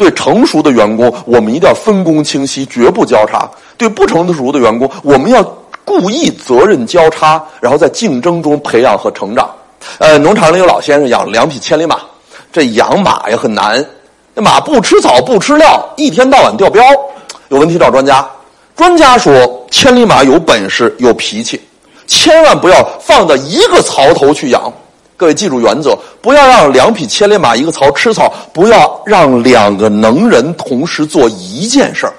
对成熟的员工，我们一定要分工清晰，绝不交叉；对不成熟的员工，我们要故意责任交叉，然后在竞争中培养和成长。呃，农场里有老先生养两匹千里马，这养马也很难，那马不吃草不吃料，一天到晚掉膘，有问题找专家。专家说，千里马有本事有脾气，千万不要放到一个槽头去养。各位记住原则，不要让两匹千里马一个槽吃草，不要让两个能人同时做一件事儿。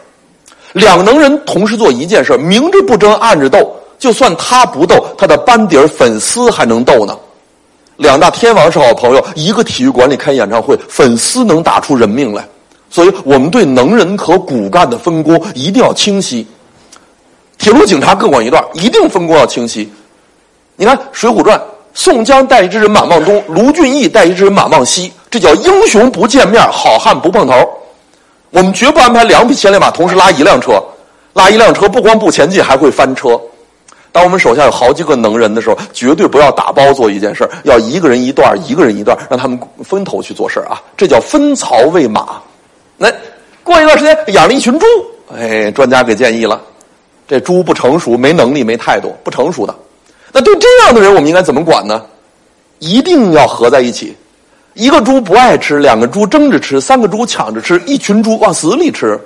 两个能人同时做一件事儿，明着不争，暗着斗。就算他不斗，他的班底儿粉丝还能斗呢。两大天王是好朋友，一个体育馆里开演唱会，粉丝能打出人命来。所以我们对能人和骨干的分工一定要清晰。铁路警察各管一段，一定分工要清晰。你看《水浒传》。宋江带一支人马往东，卢俊义带一支人马往西，这叫英雄不见面，好汉不碰头。我们绝不安排两匹千里马同时拉一辆车，拉一辆车不光不前进，还会翻车。当我们手下有好几个能人的时候，绝对不要打包做一件事要一个人一段，一个人一段，让他们分头去做事啊！这叫分槽喂马。那过一段时间养了一群猪，哎，专家给建议了，这猪不成熟，没能力，没态度，不成熟的。那对这样的人，我们应该怎么管呢？一定要合在一起，一个猪不爱吃，两个猪争着吃，三个猪抢着吃，一群猪往死里吃。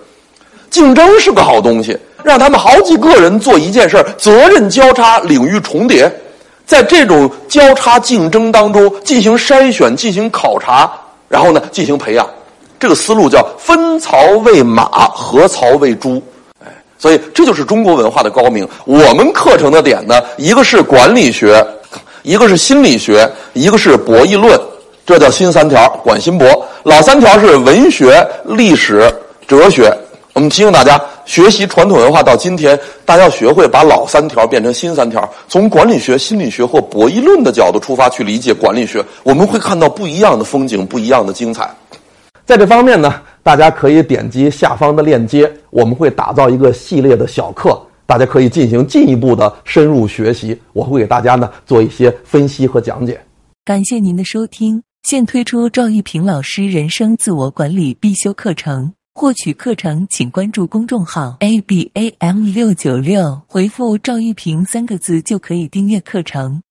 竞争是个好东西，让他们好几个人做一件事儿，责任交叉，领域重叠，在这种交叉竞争当中进行筛选、进行考察，然后呢进行培养。这个思路叫分槽喂马，合槽喂猪。所以这就是中国文化的高明。我们课程的点呢，一个是管理学，一个是心理学，一个是博弈论，这叫新三条，管心博。老三条是文学、历史、哲学。我们提醒大家，学习传统文化到今天，大家要学会把老三条变成新三条，从管理学、心理学或博弈论的角度出发去理解管理学，我们会看到不一样的风景，不一样的精彩。在这方面呢。大家可以点击下方的链接，我们会打造一个系列的小课，大家可以进行进一步的深入学习。我会给大家呢做一些分析和讲解。感谢您的收听，现推出赵玉平老师人生自我管理必修课程，获取课程请关注公众号 a b a m 六九六，回复赵玉平三个字就可以订阅课程。